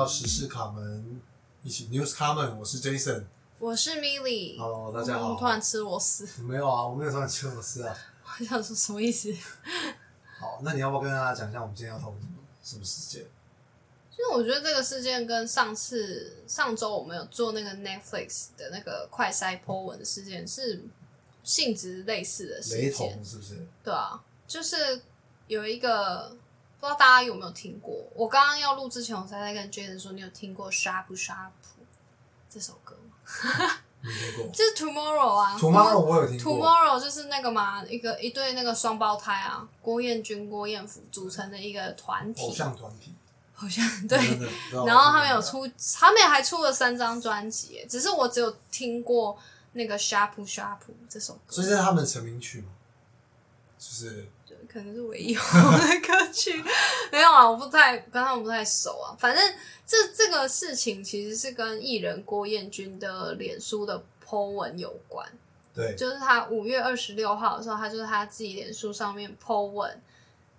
到时事卡门，一起 News 卡门，我是 Jason。我是 Milly。Hello，大家好我突然吃螺丝，没有啊，我没有突然吃螺丝啊。我想说什么意思？好，那你要不要跟大家讲一下我们今天要讨论什么什么事件？就是我觉得这个事件跟上次上周我们有做那个 Netflix 的那个快筛 po 文的事件是性质类似的事雷件同，是不是？对啊，就是有一个不知道大家有没有听过？我刚刚要录之前，我才在跟 Jason 说，你有听过《沙普沙普》这首歌吗？没听过。就是 Tomorrow 啊 Tomorrow 我有听过。Tomorrow 就是那个嘛，一个一对那个双胞胎啊，郭彦均、郭彦甫组成的一个团体，偶像团体。好像对。然后他们有出，他们还出了三张专辑，只是我只有听过那个《Sharp Sharp》这首歌，所以这是他们的成名曲嘛？就是对可能是唯一 红的歌曲。没有啊，我不太跟他们不太熟啊。反正这这个事情其实是跟艺人郭彦均的脸书的 po 文有关。对，就是他五月二十六号的时候，他就是他自己脸书上面 po 文，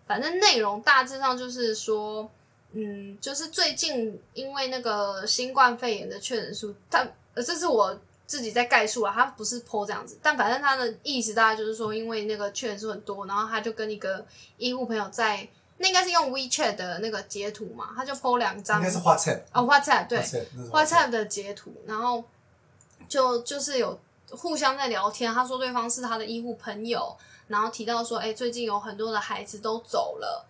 反正内容大致上就是说，嗯，就是最近因为那个新冠肺炎的确诊数，他呃这是我自己在概述啊，他不是 po 这样子，但反正他的意思大概就是说，因为那个确诊数很多，然后他就跟一个医护朋友在，那应该是用 WeChat 的那个截图嘛，他就 po 两张应该是 WhatsApp。哦 WhatsApp 对 WhatsApp,，WhatsApp 的截图，然后就就是有互相在聊天。他说对方是他的医护朋友，然后提到说，哎、最近有很多的孩子都走了，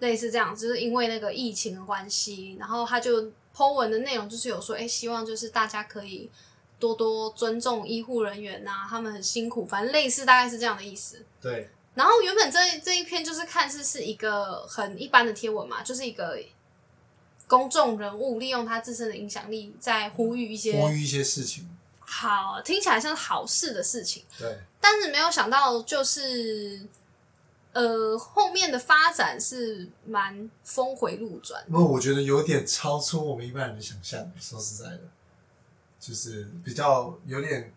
类似这样，就是因为那个疫情的关系。然后他就 Po 文的内容就是有说，哎、希望就是大家可以多多尊重医护人员呐、他们很辛苦，反正类似大概是这样的意思。对然后原本这这一篇就是看似是一个很一般的贴文嘛，就是一个公众人物利用他自身的影响力在呼吁一些呼吁一些事情。好听起来像是好事的事情，对，但是没有想到就是呃后面的发展是蛮峰回路转。不，我觉得有点超出我们一般人的想象。说实在的，就是比较有点，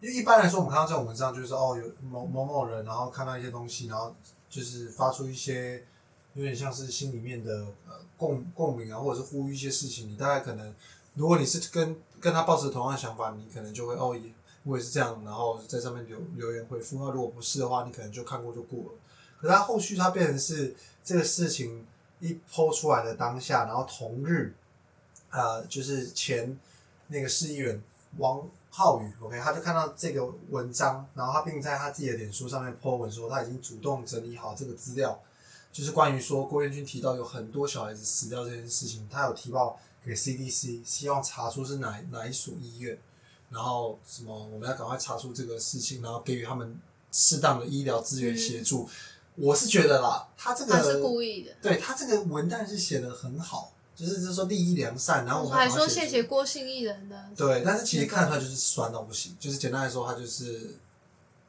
因为一般来说，我们看到这种文章，就是哦，有某某某人，然后看到一些东西，然后就是发出一些有点像是心里面的呃共共鸣啊，或者是呼吁一些事情。你大概可能，如果你是跟跟他抱持同样的想法，你可能就会哦，也我也是这样，然后在上面留留言回复。那如果不是的话，你可能就看过就过了。可他后续他变成是这个事情一抛出来的当下，然后同日，呃，就是前那个市议员王浩宇，OK，他就看到这个文章，然后他并在他自己的脸书上面 po 文说，他已经主动整理好这个资料，就是关于说郭彦军提到有很多小孩子死掉这件事情，他有提报给 CDC，希望查出是哪哪一所医院，然后什么我们要赶快查出这个事情，然后给予他们适当的医疗资源协助。我是觉得啦，他这个他是故意的，对他这个文案是写的很好，就是就是说利益良善，然后我们还说谢谢郭姓艺人的，对，但是其实看出来就是酸到不行，就是简单来说，他就是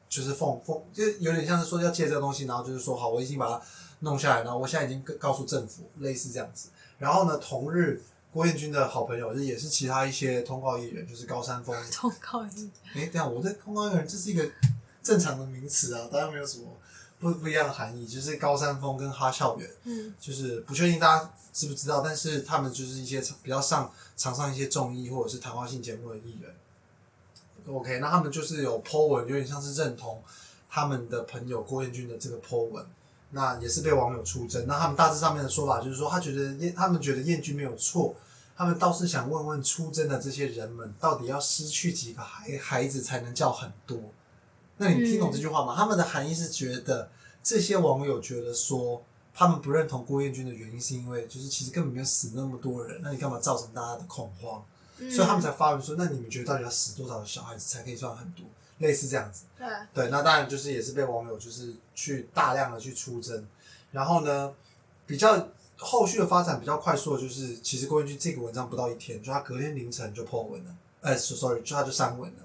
就是奉奉，就是有点像是说要借这个东西，然后就是说好，我已经把它弄下来，然后我现在已经告告诉政府，类似这样子。然后呢，同日郭彦均的好朋友，就是也是其他一些通告艺人，就是高山峰。通告艺人哎，这样我在通告艺人这是一个正常的名词啊，大家没有什么不不一样的含义，就是高山峰跟哈校园。嗯就是不确定大家知不知道，但是他们就是一些比较上常上一些综艺或者是谈话性节目的艺人。OK，那他们就是有 po 文，有点像是认同他们的朋友郭彦均的这个 po 文，那也是被网友出征。那他们大致上面的说法就是说，他觉得彦他们觉得彦均没有错，他们倒是想问问出征的这些人们，到底要失去几个孩孩子才能叫很多？那你听懂这句话吗？他们的含义是觉得这些网友觉得说，他们不认同郭彦军的原因是因为就是其实根本没有死那么多人，那你干嘛造成大家的恐慌？嗯，所以他们才发文说，那你们觉得到底要死多少的小孩子才可以算很多？类似这样子。对，对，那当然就是也是被网友就是去大量的去出征，然后呢，比较后续的发展比较快速的就是，其实郭彦军这个文章不到一天，就他隔天凌晨就破文了，呃，sorry，就他就删文了。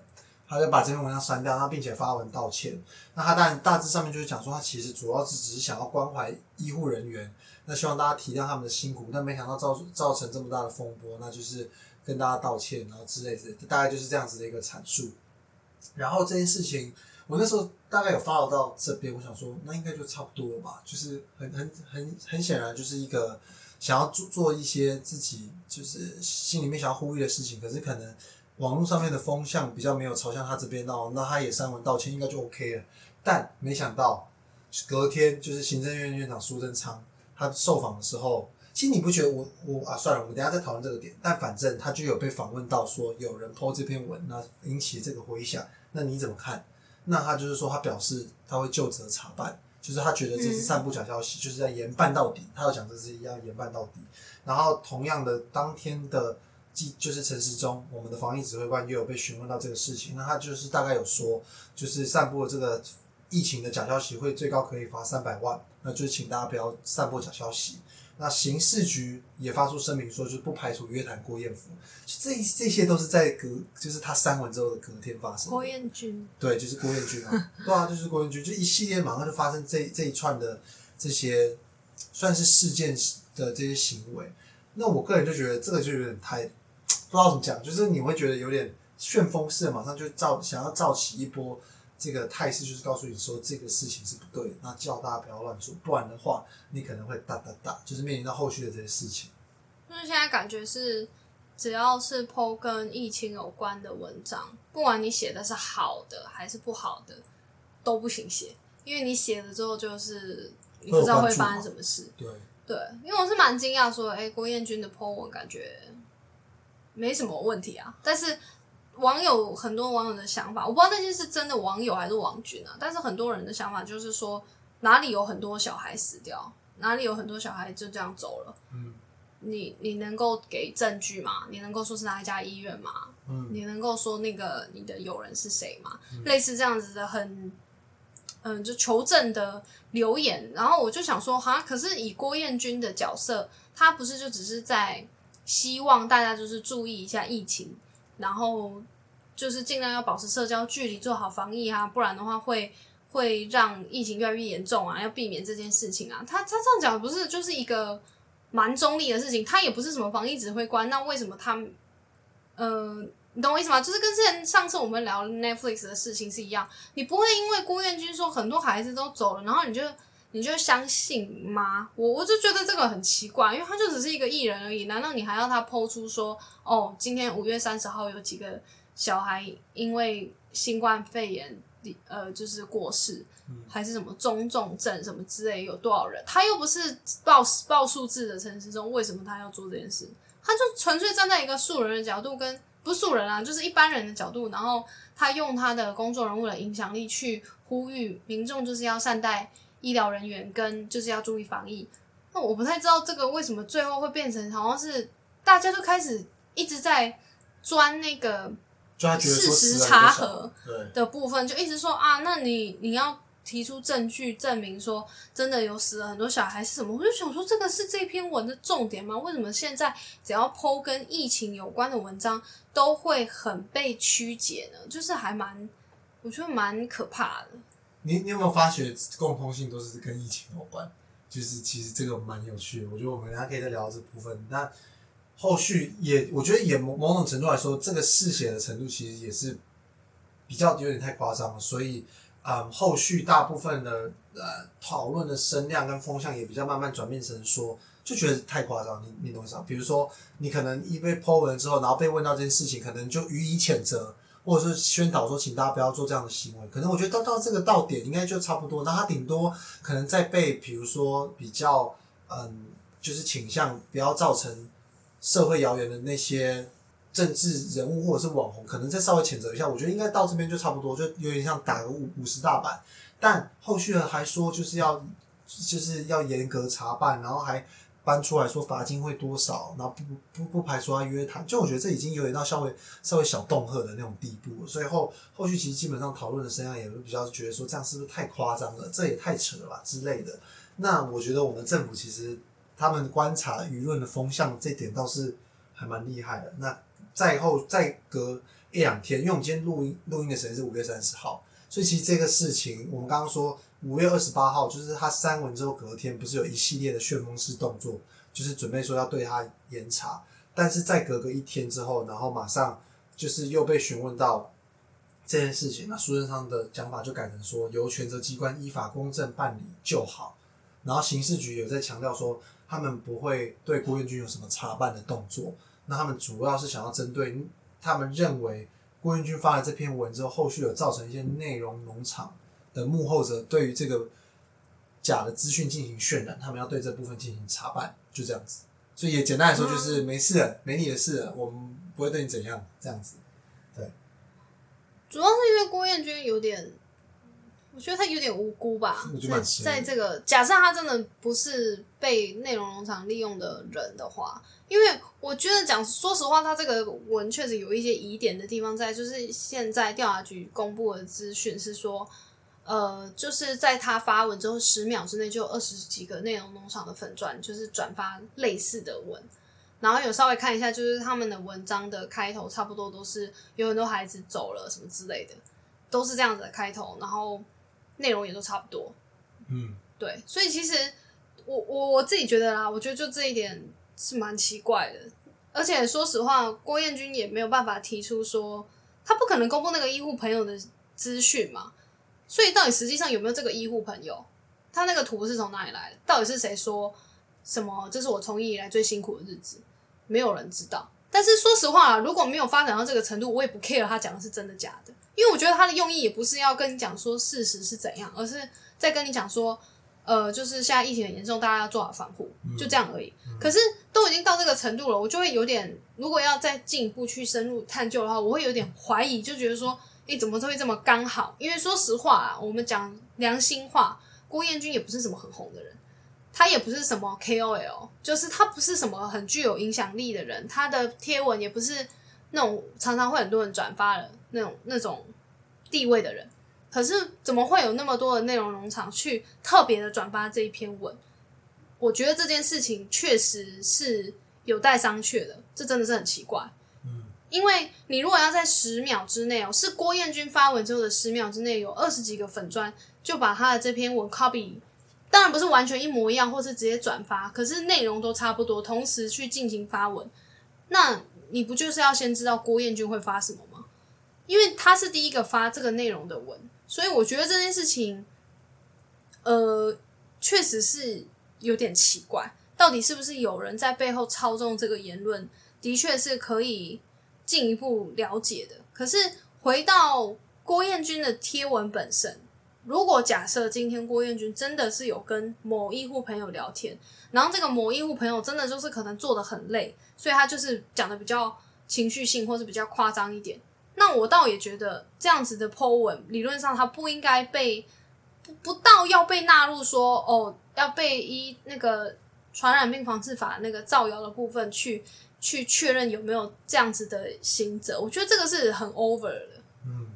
他就把这篇文章删掉，他并且发文道歉。那他当然大致上面就是讲说，他其实主要是只是想要关怀医护人员，那希望大家体谅他们的辛苦，但没想到造造成这么大的风波，那就是跟大家道歉，然后之类的，大概就是这样子的一个阐述。然后这件事情，我那时候大概有发到这边，我想说那应该就差不多了吧，就是很很很很显然就是一个想要做做一些自己就是心里面想要呼吁的事情，可是可能网络上面的风向比较没有朝向他这边哦，那他也删文道歉，应该就 OK 了。但没想到隔天就是行政院院长苏贞昌他受访的时候，其实你不觉得我我啊算了，我们等下再讨论这个点。但反正他就有被访问到说有人 po 这篇文，那引起这个回响，那你怎么看？那他就是说他表示他会就责查办，就是他觉得这是散布假消息，就是在严办到底。他要讲这是要严办到底。然后同样的，当天的记就是陈时中，我们的防疫指挥官又有被询问到这个事情，那他就是大概有说，就是散布了这个疫情的假消息，会最高可以罚三百万，那就是请大家不要散布假消息。那刑事局也发出声明说，就是不排除约谈郭彦甫，这这些都是在隔，就是他删完之后的隔天发生。郭彦军，对，就是郭彦军啊，对啊，就是郭彦军，就一系列马上就发生这这一串的这些算是事件的这些行为。那我个人就觉得这个就有点太不知道怎么讲，就是你会觉得有点旋风式的，马上就造想要造起一波这个态势，就是告诉你说这个事情是不对的，那叫大家不要乱做，不然的话你可能会哒哒哒，就是面临到后续的这些事情。就是现在感觉是，只要是 PO 跟疫情有关的文章，不管你写的是好的还是不好的，都不行写，因为你写了之后就是你不知道会发生什么事。对，对，因为我是蛮惊讶，说，哎、郭彦军的 PO 文感觉没什么问题啊，但是网友很多网友的想法，我不知道那些是真的网友还是网军啊，但是很多人的想法就是说，哪里有很多小孩死掉，哪里有很多小孩就这样走了。嗯你你能够给证据吗？你能够说是哪一家医院吗？嗯你能够说那个你的友人是谁吗？类似这样子的很，嗯，就求证的留言。然后我就想说，哈，可是以郭彦军的角色，他不是就只是在希望大家就是注意一下疫情，然后就是尽量要保持社交距离，做好防疫啊，不然的话会会让疫情越来越严重啊，要避免这件事情啊。他他这样讲不是就是一个蛮中立的事情，他也不是什么防疫指挥官，那为什么他，呃，你懂我意思吗？就是跟之前上次我们聊 Netflix 的事情是一样，你不会因为郭彦军说很多孩子都走了，然后你就你就相信吗？我我就觉得这个很奇怪，因为他就只是一个艺人而已，难道你还要他抛出说，哦，今天五月三十号有几个小孩因为新冠肺炎，呃，就是过世，还是什么中重症什么之类，有多少人？他又不是报报数字的陈时中，为什么他要做这件事？他就纯粹站在一个素人的角度跟，不是素人啊，就是一般人的角度，然后他用他的公众人物的影响力去呼吁民众，就是要善待医疗人员，跟就是要注意防疫。那我不太知道这个为什么最后会变成好像是大家就开始一直在钻那个事实查核，对，的部分，就一直说啊，那你你要提出证据证明说真的有死了很多小孩是什么？我就想说，这个是这篇文的重点吗？为什么现在只要剖跟疫情有关的文章都会很被曲解呢？就是还蛮，我觉得蛮可怕的。你你有没有发觉共通性都是跟疫情有关？就是其实这个蛮有趣的，我觉得我们大家可以再聊这部分。那后续也，我觉得也某某种程度来说，这个嗜血的程度其实也是比较有点太夸张了。所以，嗯，后续大部分的呃讨论的声量跟风向也比较慢慢转变成说，就觉得太夸张。你你懂我意思吗？比如说，你可能一被 Po 文之后，然后被问到这件事情，可能就予以谴责。或者是宣导说，请大家不要做这样的行为。可能我觉得到到这个到点应该就差不多。那他顶多可能再被，比如说比较嗯，就是倾向不要造成社会谣言的那些政治人物或者是网红，可能再稍微谴责一下。我觉得应该到这边就差不多，就有点像打个五五十大板。但后续呢还说就是要就是要严格查办，然后还搬出来说罚金会多少，然后不不不排除他约谈。就我觉得这已经有点到稍微稍微小恫吓的那种地步了，所以后后续其实基本上讨论的声量也会比较觉得说这样是不是太夸张了，这也太扯了吧之类的。那我觉得我们政府其实他们观察舆论的风向这点倒是还蛮厉害的。那再后再隔一两天，因为我们今天录音录音的时间是五月三十号，所以其实这个事情我们刚刚说五月二十八号，就是他删文之后隔天不是有一系列的旋风式动作，就是准备说要对他严查。但是再隔个一天之后，然后马上就是又被询问到这件事情，那苏贞昌的讲法就改成说由权责机关依法公正办理就好。然后刑事局有在强调说，他们不会对郭彦军有什么查办的动作。那他们主要是想要针对他们认为郭彦军发了这篇文之后，后续有造成一些内容农场的幕后者对于这个假的资讯进行渲染，他们要对这部分进行查办，就这样子。所以也简单来说，就是没事了，没你的事了，我们不会对你怎样，这样子。对主要是因为郭彦军有点，我觉得他有点无辜吧我，觉得在在这个假设他真的不是被内容农场利用的人的话，因为我觉得讲说实话，他这个文确实有一些疑点的地方在，就是现在调查局公布的资讯是说。呃，就是在他发文之后十秒之内，就有二十几个内容农场的粉钻，就是转发类似的文，然后有稍微看一下，就是他们的文章的开头差不多都是有很多孩子走了什么之类的，都是这样子的开头，然后内容也都差不多。嗯，对，所以其实我我我自己觉得啦，我觉得就这一点是蛮奇怪的，而且说实话，郭彦军也没有办法提出说他不可能公布那个医护朋友的资讯嘛，所以到底实际上有没有这个医护朋友？他那个图是从哪里来的？到底是谁说什么？这是我从医以来最辛苦的日子，没有人知道。但是说实话，如果没有发展到这个程度，我也不 care 他讲的是真的假的，因为我觉得他的用意也不是要跟你讲说事实是怎样，而是在跟你讲说，呃，就是现在疫情很严重，大家要做好防护，就这样而已。可是都已经到这个程度了，我就会有点，如果要再进一步去深入探究的话，我会有点怀疑，就觉得说，你，怎么会这么刚好？因为说实话啊，我们讲良心话，郭彦军也不是什么很红的人。他也不是什么 KOL，就是他不是什么很具有影响力的人，他的贴文也不是那种常常会很多人转发的那种那种地位的人。可是怎么会有那么多的内容农场去特别的转发这一篇文？我觉得这件事情确实是有待商榷的，这真的是很奇怪。因为你如果要在十秒之内哦，是郭彦军发文之后的十秒之内，有二十几个粉砖就把他的这篇文 copy 当然不是完全一模一样，或是直接转发，可是内容都差不多，同时去进行发文，那你不就是要先知道郭彦军会发什么吗？因为他是第一个发这个内容的文，所以我觉得这件事情，呃，确实是有点奇怪，到底是不是有人在背后操纵这个言论？的确是可以进一步了解的。可是回到郭彦军的贴文本身。如果假设今天郭彦军真的是有跟某医护朋友聊天，然后这个某医护朋友真的就是可能做的很累，所以他就是讲的比较情绪性或是比较夸张一点，那我倒也觉得这样子的 po 文理论上他不应该被不不到要被纳入说哦要被依那个传染病防治法那个造谣的部分去去确认有没有这样子的行者，我觉得这个是很 over 的。嗯，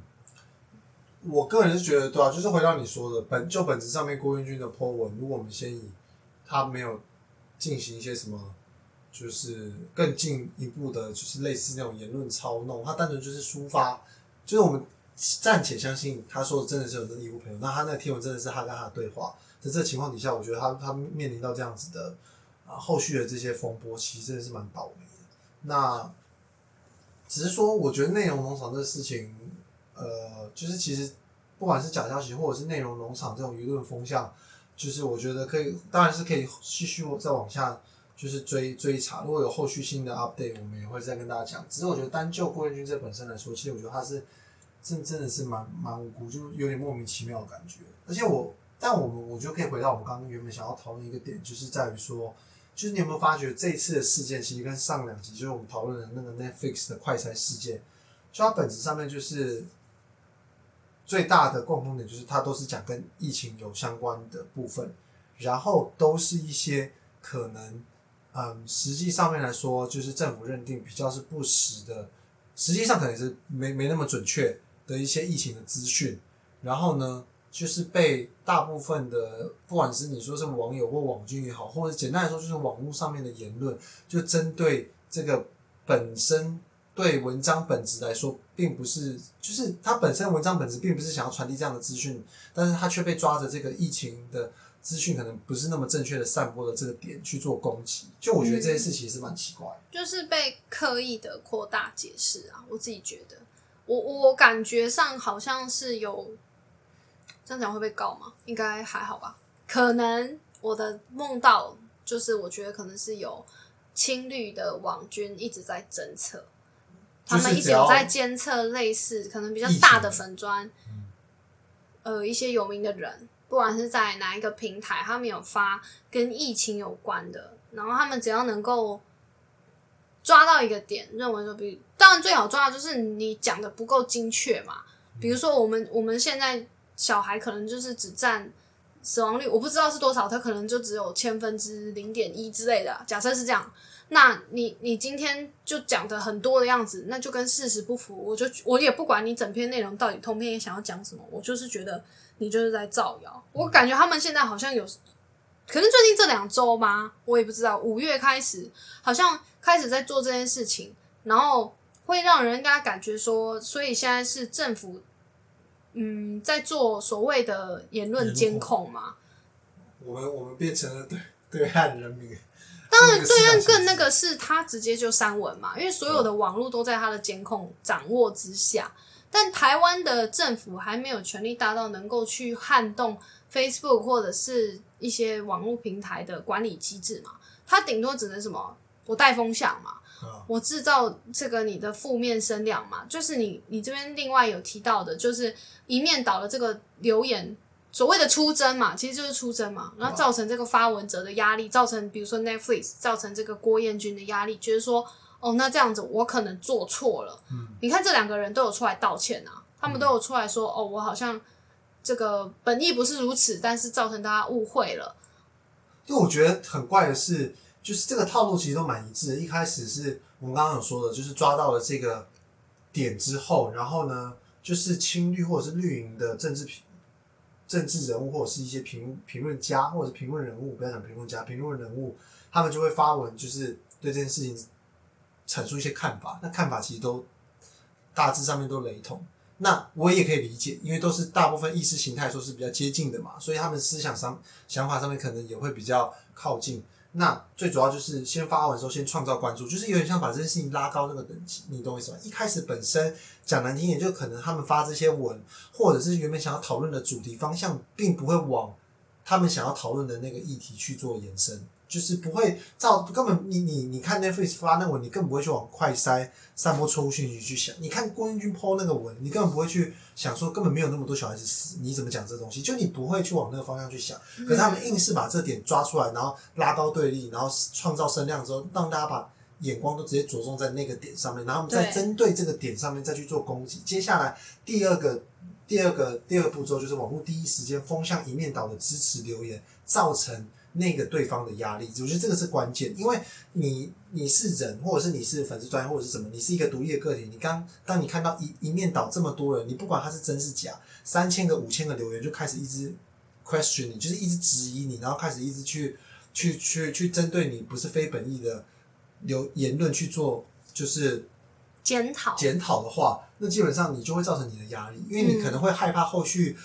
我个人是觉得对啊，就是回到你说的本就本质上面，郭彦军的 po 文，如果我们先以他没有进行一些什么，就是更进一步的，就是类似那种言论操弄，他单纯就是抒发，就是我们暂且相信他说的真的是有那个义务朋友，那他那个贴文真的是他跟他的对话，在这情况底下，我觉得他他面临到这样子的啊后续的这些风波，其实真的是蛮倒霉。那只是说，我觉得内容农场这事情，呃，就是其实不管是假消息或者是内容农场这种舆论风向，就是我觉得可以，当然是可以继续再往下就是追追查。如果有后续新的 update，我们也会再跟大家讲。只是我觉得单就郭彦军这本身来说，其实我觉得他是真真的是蛮蛮无辜，就有点莫名其妙的感觉。而且我，但我们我觉得可以回到我们刚刚原本想要讨论一个点，就是在于说。就是你有没有发觉这次的事件，其实跟上两集就是我们讨论的那个 Netflix 的快餐事件，就它本质上面就是最大的共同点，就是它都是讲跟疫情有相关的部分，然后都是一些可能，嗯，实际上面来说，就是政府认定比较是不实的，实际上可能是没没那么准确的一些疫情的资讯，然后呢？就是被大部分的，不管是你说是网友或网军也好，或者简单来说就是网络上面的言论，就针对这个本身对文章本质来说，并不是，就是它本身文章本质并不是想要传递这样的资讯，但是它却被抓着这个疫情的资讯可能不是那么正确的散播的这个点去做攻击，就我觉得这件事其实是蛮奇怪，就是被刻意的扩大解释啊，我自己觉得，我我感觉上好像是有。这样讲会被告吗？应该还好吧。可能我的梦到就是我觉得可能是有青绿的网军一直在侦测，他就是们一直有在监测类似可能比较大的粉砖，嗯呃，一些有名的人，不管是在哪一个平台，他们有发跟疫情有关的，然后他们只要能够抓到一个点，认为说，比当然最好抓的就是你讲的不够精确嘛。比如说我们我们现在小孩可能就是只占死亡率，我不知道是多少，他可能就只有千分之零点一之类的。假设是这样，那你你今天就讲的很多的样子，那就跟事实不符。我就我也不管你整篇内容到底通篇想要讲什么，我就是觉得你就是在造谣。我感觉他们现在好像有，可能最近这两周吧，我也不知道。五月开始好像开始在做这件事情，然后会让人家感觉说，所以现在是政府。嗯，在做所谓的言论监控嘛，我们我们变成了对对岸人民。当然，那个对岸更那个是他直接就删文嘛，因为所有的网络都在他的监控掌握之下。但台湾的政府还没有权力大到能够去撼动 Facebook 或者是一些网络平台的管理机制嘛，他顶多只能什么，我带风向嘛，啊我制造这个你的负面声量嘛，就是你你这边另外有提到的，就是一面倒的这个留言，所谓的出征嘛，其实就是出征嘛，然后造成这个发文者的压力，造成比如说 Netflix 造成这个郭彦军的压力，觉得说哦，那这样子我可能做错了。嗯你看这两个人都有出来道歉啊，他们都有出来说哦，我好像这个本意不是如此，但是造成大家误会了。因为我觉得很怪的是，就是这个套路其实都蛮一致的。一开始是我们刚刚有说的，就是抓到了这个点之后，然后呢，就是青绿或者是绿营的政治评政治人物或者是一些评评论家或者是评论人物，不要讲评论家，评论人物，他们就会发文，就是对这件事情阐述一些看法。那看法其实都大致上面都雷同。那我也可以理解，因为都是大部分意识形态说是比较接近的嘛，所以他们思想上想法上面可能也会比较靠近。那最主要就是先发完之后先创造关注，就是有点像把这件事情拉高那个等级，你懂我意思吗？一开始本身讲难听点，就可能他们发这些文，或者是原本想要讨论的主题方向，并不会往他们想要讨论的那个议题去做延伸，就是不会照根本你你你看 Netflix 发那文，你更不会去往快筛散播错误讯息去想。你看郭英军 PO 那个文，你根本不会去想说根本没有那么多小孩子死，你怎么讲这东西？就你不会去往那个方向去想。可是他们硬是把这点抓出来，然后拉高对立，然后创造声量之后，让大家把眼光都直接着重在那个点上面，然后我们再针对这个点上面再去做攻击。接下来第二个第二个第二个步骤就是网络第一时间风向一面倒的支持留言，造成那个对方的压力。我觉得这个是关键，因为你你是人，或者是你是粉丝专业，或者是什么，你是一个独立的个体。你刚当你看到一一面倒这么多人，你不管他是真是假，三千个五千个留言就开始一直 question 你，就是一直质疑你，然后开始一直去去去去针对你不是非本意的留言论去做，就是检讨，检讨的话，那基本上你就会造成你的压力，因为你可能会害怕后续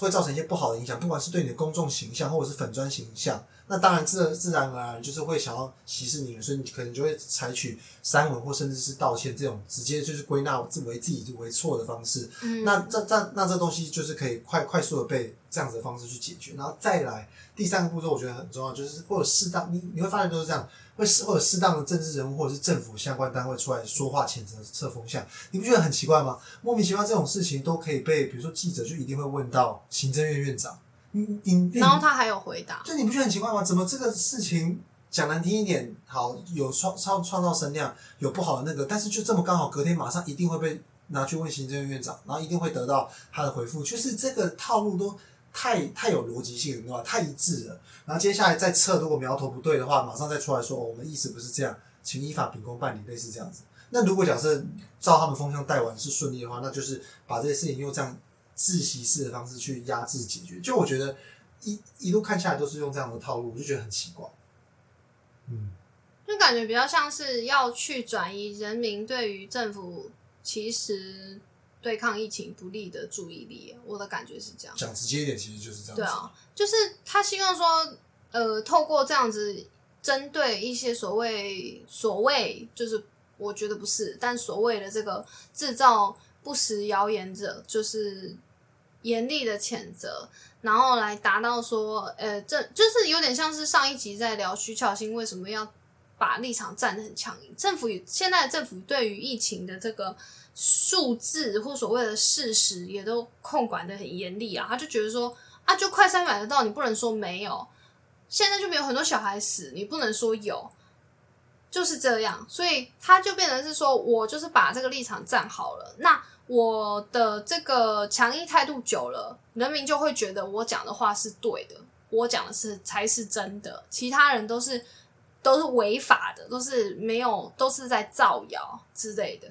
会造成一些不好的影响，不管是对你的公众形象或者是粉砖形象。那当然自自然而然就是会想要歧视你，所以你可能就会采取删文或甚至是道歉这种直接就是归纳自为自己为错的方式。嗯，那这这那这东西就是可以快快速的被这样子的方式去解决，然后再来第三个步骤，我觉得很重要，就是或者适当你你会发现都是这样，会适或者适当的政治人物或者是政府相关单位出来说话谴责测风向，你不觉得很奇怪吗？莫名其妙这种事情都可以被，比如说记者就一定会问到行政院院长，你你你然后他还有回答，就你不觉得很奇怪吗？怎么这个事情讲难听一点，好有创创创造声量，有不好的那个，但是就这么刚好隔天马上一定会被拿去问行政院院长，然后一定会得到他的回复，就是这个套路都太太有逻辑性了，你知道吧？太一致了。然后接下来再测，如果苗头不对的话，马上再出来说、哦、我们意思不是这样，请依法秉公办理，类似这样子。那如果假设照他们风向带完是顺利的话，那就是把这些事情又这样窒息式的方式去压制解决。就我觉得一一路看下来都是用这样的套路，我就觉得很奇怪。嗯，就感觉比较像是要去转移人民对于政府其实对抗疫情不利的注意力。我的感觉是这样。讲直接一点，其实就是这样。对啊，就是他希望说，呃，透过这样子针对一些所谓所谓就是我觉得不是，但所谓的这个制造不实谣言者，就是严厉的谴责，然后来达到说，呃，这就是有点像是上一集在聊徐巧芯为什么要把立场站得很强硬。政府现在政府对于疫情的这个数字或所谓的事实，也都控管的很严厉啊。他就觉得说，啊，就快三百得到，你不能说没有。现在就没有很多小孩死，你不能说有，就是这样。所以他就变成是说，我就是把这个立场站好了。那我的这个强硬态度久了，人民就会觉得我讲的话是对的，我讲的是才是真的，其他人都是都是违法的，都是没有，都是在造谣之类的。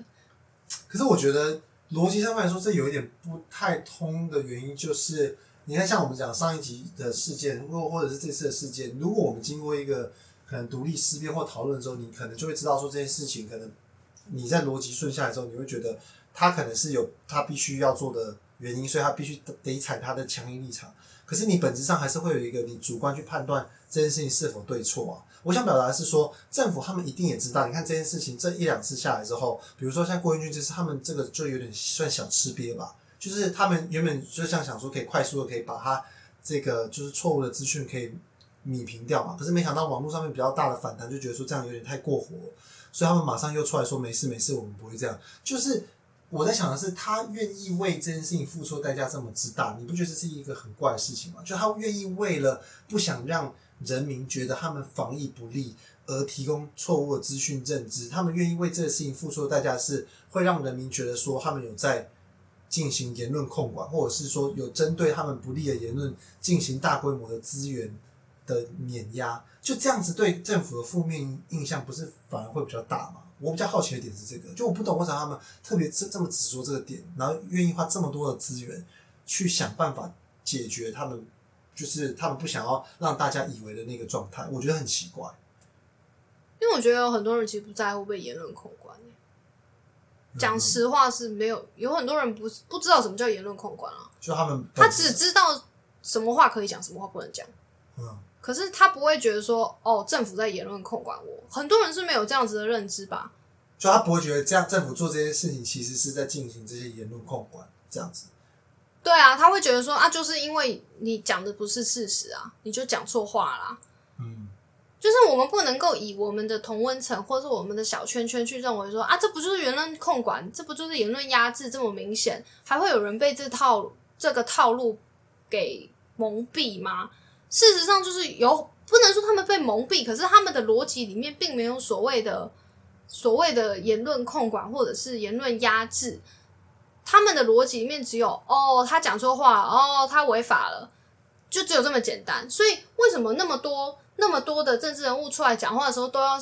可是我觉得逻辑上面来说，这有一点不太通的原因，就是你看，像我们讲上一集的事件，或或者是这次的事件，如果我们经过一个可能独立思辨或讨论之后，你可能就会知道说这件事情，可能你在逻辑顺下来之后，你会觉得他可能是有他必须要做的原因，所以他必须得踩他的强硬立场。可是你本质上还是会有一个你主观去判断这件事情是否对错啊。我想表达的是说，政府他们一定也知道，你看这件事情这一两次下来之后，比如说像郭英俊这次，他们这个就有点算小吃瘪吧，就是他们原本就像想说可以快速的可以把他这个就是错误的资讯可以弭平掉嘛，可是没想到网络上面比较大的反弹，就觉得说这样有点太过火，所以他们马上又出来说没事没事，我们不会这样。就是我在想的是，他愿意为这件事情付出代价这么之大，你不觉得这是一个很怪的事情吗？就他愿意为了不想让人民觉得他们防疫不力而提供错误的资讯认知，他们愿意为这个事情付出的代价是会让人民觉得说他们有在进行言论控管，或者是说有针对他们不利的言论进行大规模的资源的碾压，就这样子对政府的负面印象不是反而会比较大吗？我比较好奇的点是这个，就我不懂为啥他们特别这这么执着这个点，然后愿意花这么多的资源去想办法解决他们。就是他们不想要让大家以为的那个状态，我觉得很奇怪。因为我觉得有很多人其实不在乎被言论控管。讲实话是没有，有很多人不不知道什么叫言论控管啊。就他们，他只知道什么话可以讲，什么话不能讲。嗯。可是他不会觉得说，哦，政府在言论控管我。很多人是没有这样子的认知吧？就他不会觉得这样，政府做这些事情其实是在进行这些言论控管，这样子。对啊，他会觉得说啊，就是因为你讲的不是事实啊，你就讲错话啦。嗯，就是我们不能够以我们的同温层或者是我们的小圈圈去认为说啊，这不就是言论控管，这不就是言论压制这么明显，还会有人被这套这个套路给蒙蔽吗？事实上，就是有不能说他们被蒙蔽，可是他们的逻辑里面并没有所谓的所谓的言论控管或者是言论压制。他们的逻辑里面只有哦，他讲错话，哦，他违法了，就只有这么简单。所以为什么那么多那么多的政治人物出来讲话的时候，都要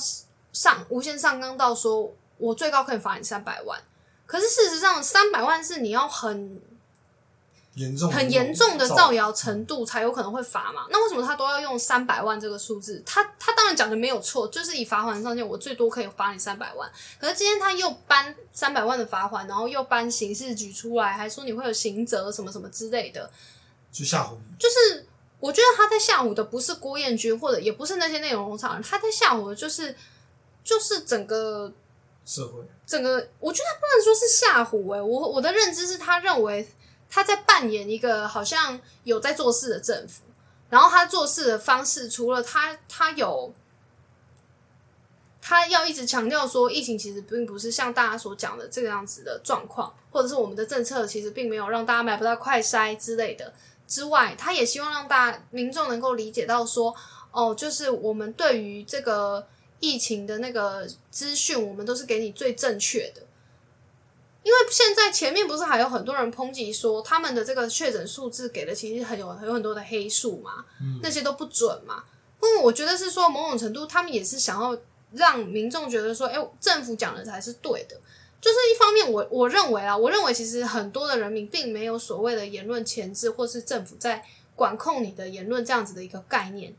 上无限上纲到说我最高可以罚你三百万？可是事实上，三百万是你要很。严重很严重的造谣程度才有可能会罚嘛？那为什么他都要用三百万这个数字？他他当然讲的没有错，就是以罚款上限，我最多可以罚你三百万。可是今天他又搬三百万的罚款，然后又搬刑事局出来，还说你会有刑责什么什么之类的，就吓唬你。就是我觉得他在吓唬的不是郭彦军，或者也不是那些内容农场人，他在吓唬的就是就是整个社会，整个我觉得不能说是吓唬哎，我我的认知是他认为。他在扮演一个好像有在做事的政府，然后他做事的方式，除了他他有，他要一直强调说疫情其实并不是像大家所讲的这个样子的状况，或者是我们的政策其实并没有让大家买不到快筛之类的之外，他也希望让大家民众能够理解到说，哦，就是我们对于这个疫情的那个资讯，我们都是给你最正确的。因为现在前面不是还有很多人抨击说他们的这个确诊数字给的其实很有有很多的黑数嘛，那些都不准嘛。因为我觉得是说某种程度他们也是想要让民众觉得说，哎，政府讲的才是对的。就是一方面，我我认为啊，我认为其实很多的人民并没有所谓的言论前置，或是政府在管控你的言论这样子的一个概念。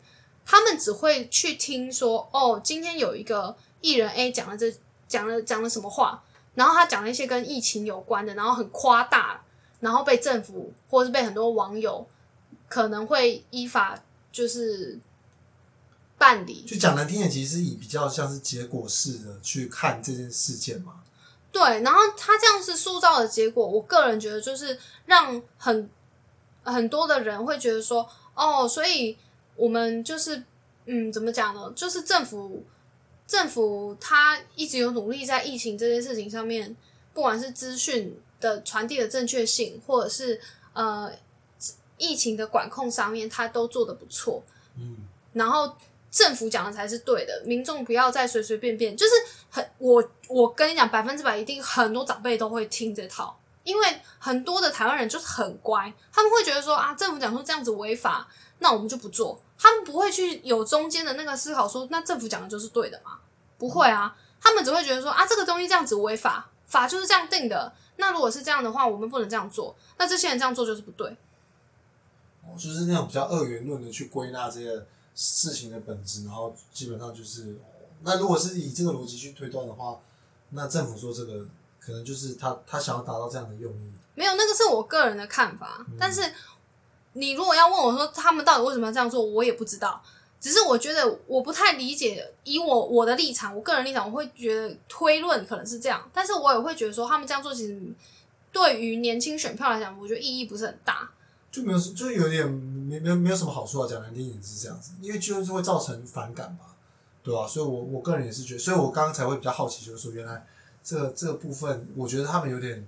他们只会去听说，哦，今天有一个艺人 A 讲了这讲了讲了什么话。然后他讲了一些跟疫情有关的，然后很夸大，然后被政府或是被很多网友可能会依法就是办理。就讲难听点，其实是以比较像是结果式的去看这件事件嘛。对，然后他这样是塑造的结果，我个人觉得就是让很很多的人会觉得说，哦，所以我们就是，嗯，怎么讲呢？就是政府政府它一直有努力在疫情这件事情上面，不管是资讯的传递的正确性，或者是呃疫情的管控上面，它都做得不错。嗯，然后政府讲的才是对的，民众不要再随随便便，就是很我我跟你讲，百分之百一定很多长辈都会听这套，因为很多的台湾人就是很乖，他们会觉得说啊，政府讲说这样子违法，那我们就不做，他们不会去有中间的那个思考说，那政府讲的就是对的吗？不会啊，他们只会觉得说啊，这个东西这样子违法，法就是这样定的，那如果是这样的话，我们不能这样做，那这些人这样做就是不对。哦就是那种比较二元论的去归纳这些事情的本质，然后基本上就是，哦那如果是以这个逻辑去推断的话，那政府做这个可能就是他他想要达到这样的用意。没有，那个是我个人的看法。但是你如果要问我说他们到底为什么要这样做，我也不知道。只是我觉得我不太理解，以我我的立场，我个人立场，我会觉得推论可能是这样，但是我也会觉得说他们这样做其实对于年轻选票来讲，我觉得意义不是很大。就没有，就有点没没没有什么好处啊。讲难听一点是这样子，因为就是会造成反感嘛，对吧、所以我我个人也是觉得，所以我刚刚才会比较好奇，就是说原来这个这个部分，我觉得他们有点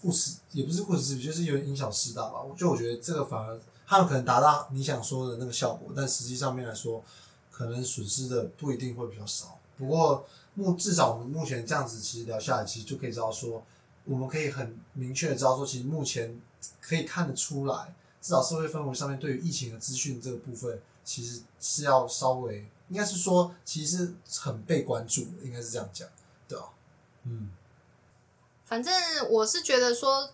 顾此，也不是顾此失彼，就是有点因小失大吧。就我觉得这个反而他们可能达到你想说的那个效果，但实际上面来说，可能损失的不一定会比较少。不过目至少我们目前这样子其实聊下来，其实就可以知道说，我们可以很明确的知道说，其实目前可以看得出来。至少社会氛围上面对于疫情的资讯这个部分，其实是要稍微，应该是说，其实很被关注，应该是这样讲，对啊，嗯，反正我是觉得说，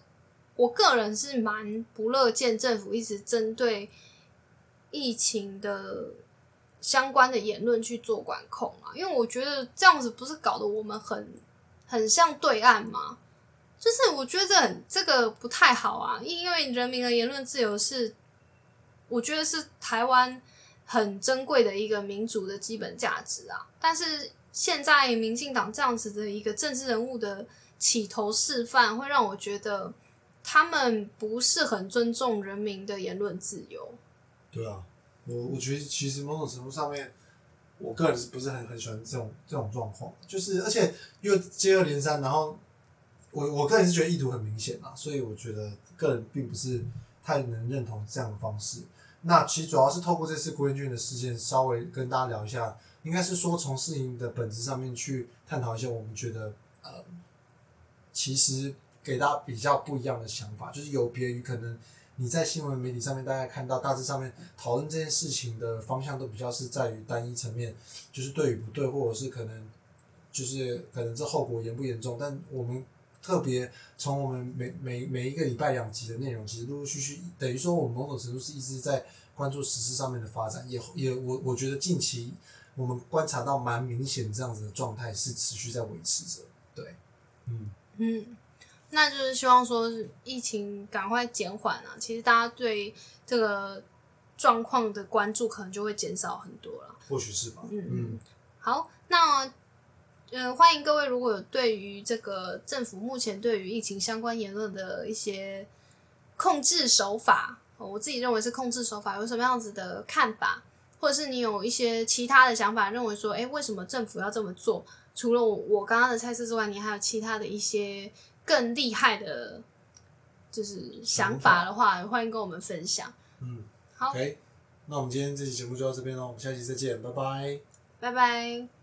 我个人是蛮不乐见政府一直针对疫情的相关的言论去做管控啊，因为我觉得这样子不是搞得我们很很像对岸吗？就是我觉得这很这个不太好啊，因为人民的言论自由是，我觉得是台湾很珍贵的一个民主的基本价值啊。但是现在民进党这样子的一个政治人物的起头示范，会让我觉得他们不是很尊重人民的言论自由。对啊，我我觉得其实某种程度上面，我个人是不是很很喜欢这种这种状况，就是而且又接二连三，然后我我个人是觉得意图很明显啊，所以我觉得个人并不是太能认同这样的方式。那其实主要是透过这次郭彦俊的事件，稍微跟大家聊一下，应该是说从事情的本质上面去探讨一下，我们觉得呃，其实给大家比较不一样的想法，就是有别于可能你在新闻媒体上面大家看到大致上面讨论这件事情的方向都比较是在于单一层面，就是对与不对，或者是可能就是可能这后果严不严重，但我们特别从我们每每每一个礼拜两集的内容，其实陆陆续续等于说我们某种程度是一直在关注实施上面的发展，也也我我觉得近期我们观察到蛮明显这样子的状态是持续在维持着，对，嗯。嗯，那就是希望说疫情赶快减缓啊。其实大家对这个状况的关注可能就会减少很多了。或许是吧。嗯嗯，好，那呃，欢迎各位如果有对于这个政府目前对于疫情相关言论的一些控制手法，哦我自己认为是控制手法，有什么样子的看法，或者是你有一些其他的想法，认为说，诶，为什么政府要这么做？除了我我刚刚的猜测之外，你还有其他的一些更厉害的，就是想法的话，欢迎跟我们分享。嗯，好，OK，那我们今天这期节目就到这边喽，我们下期再见，拜拜。拜拜。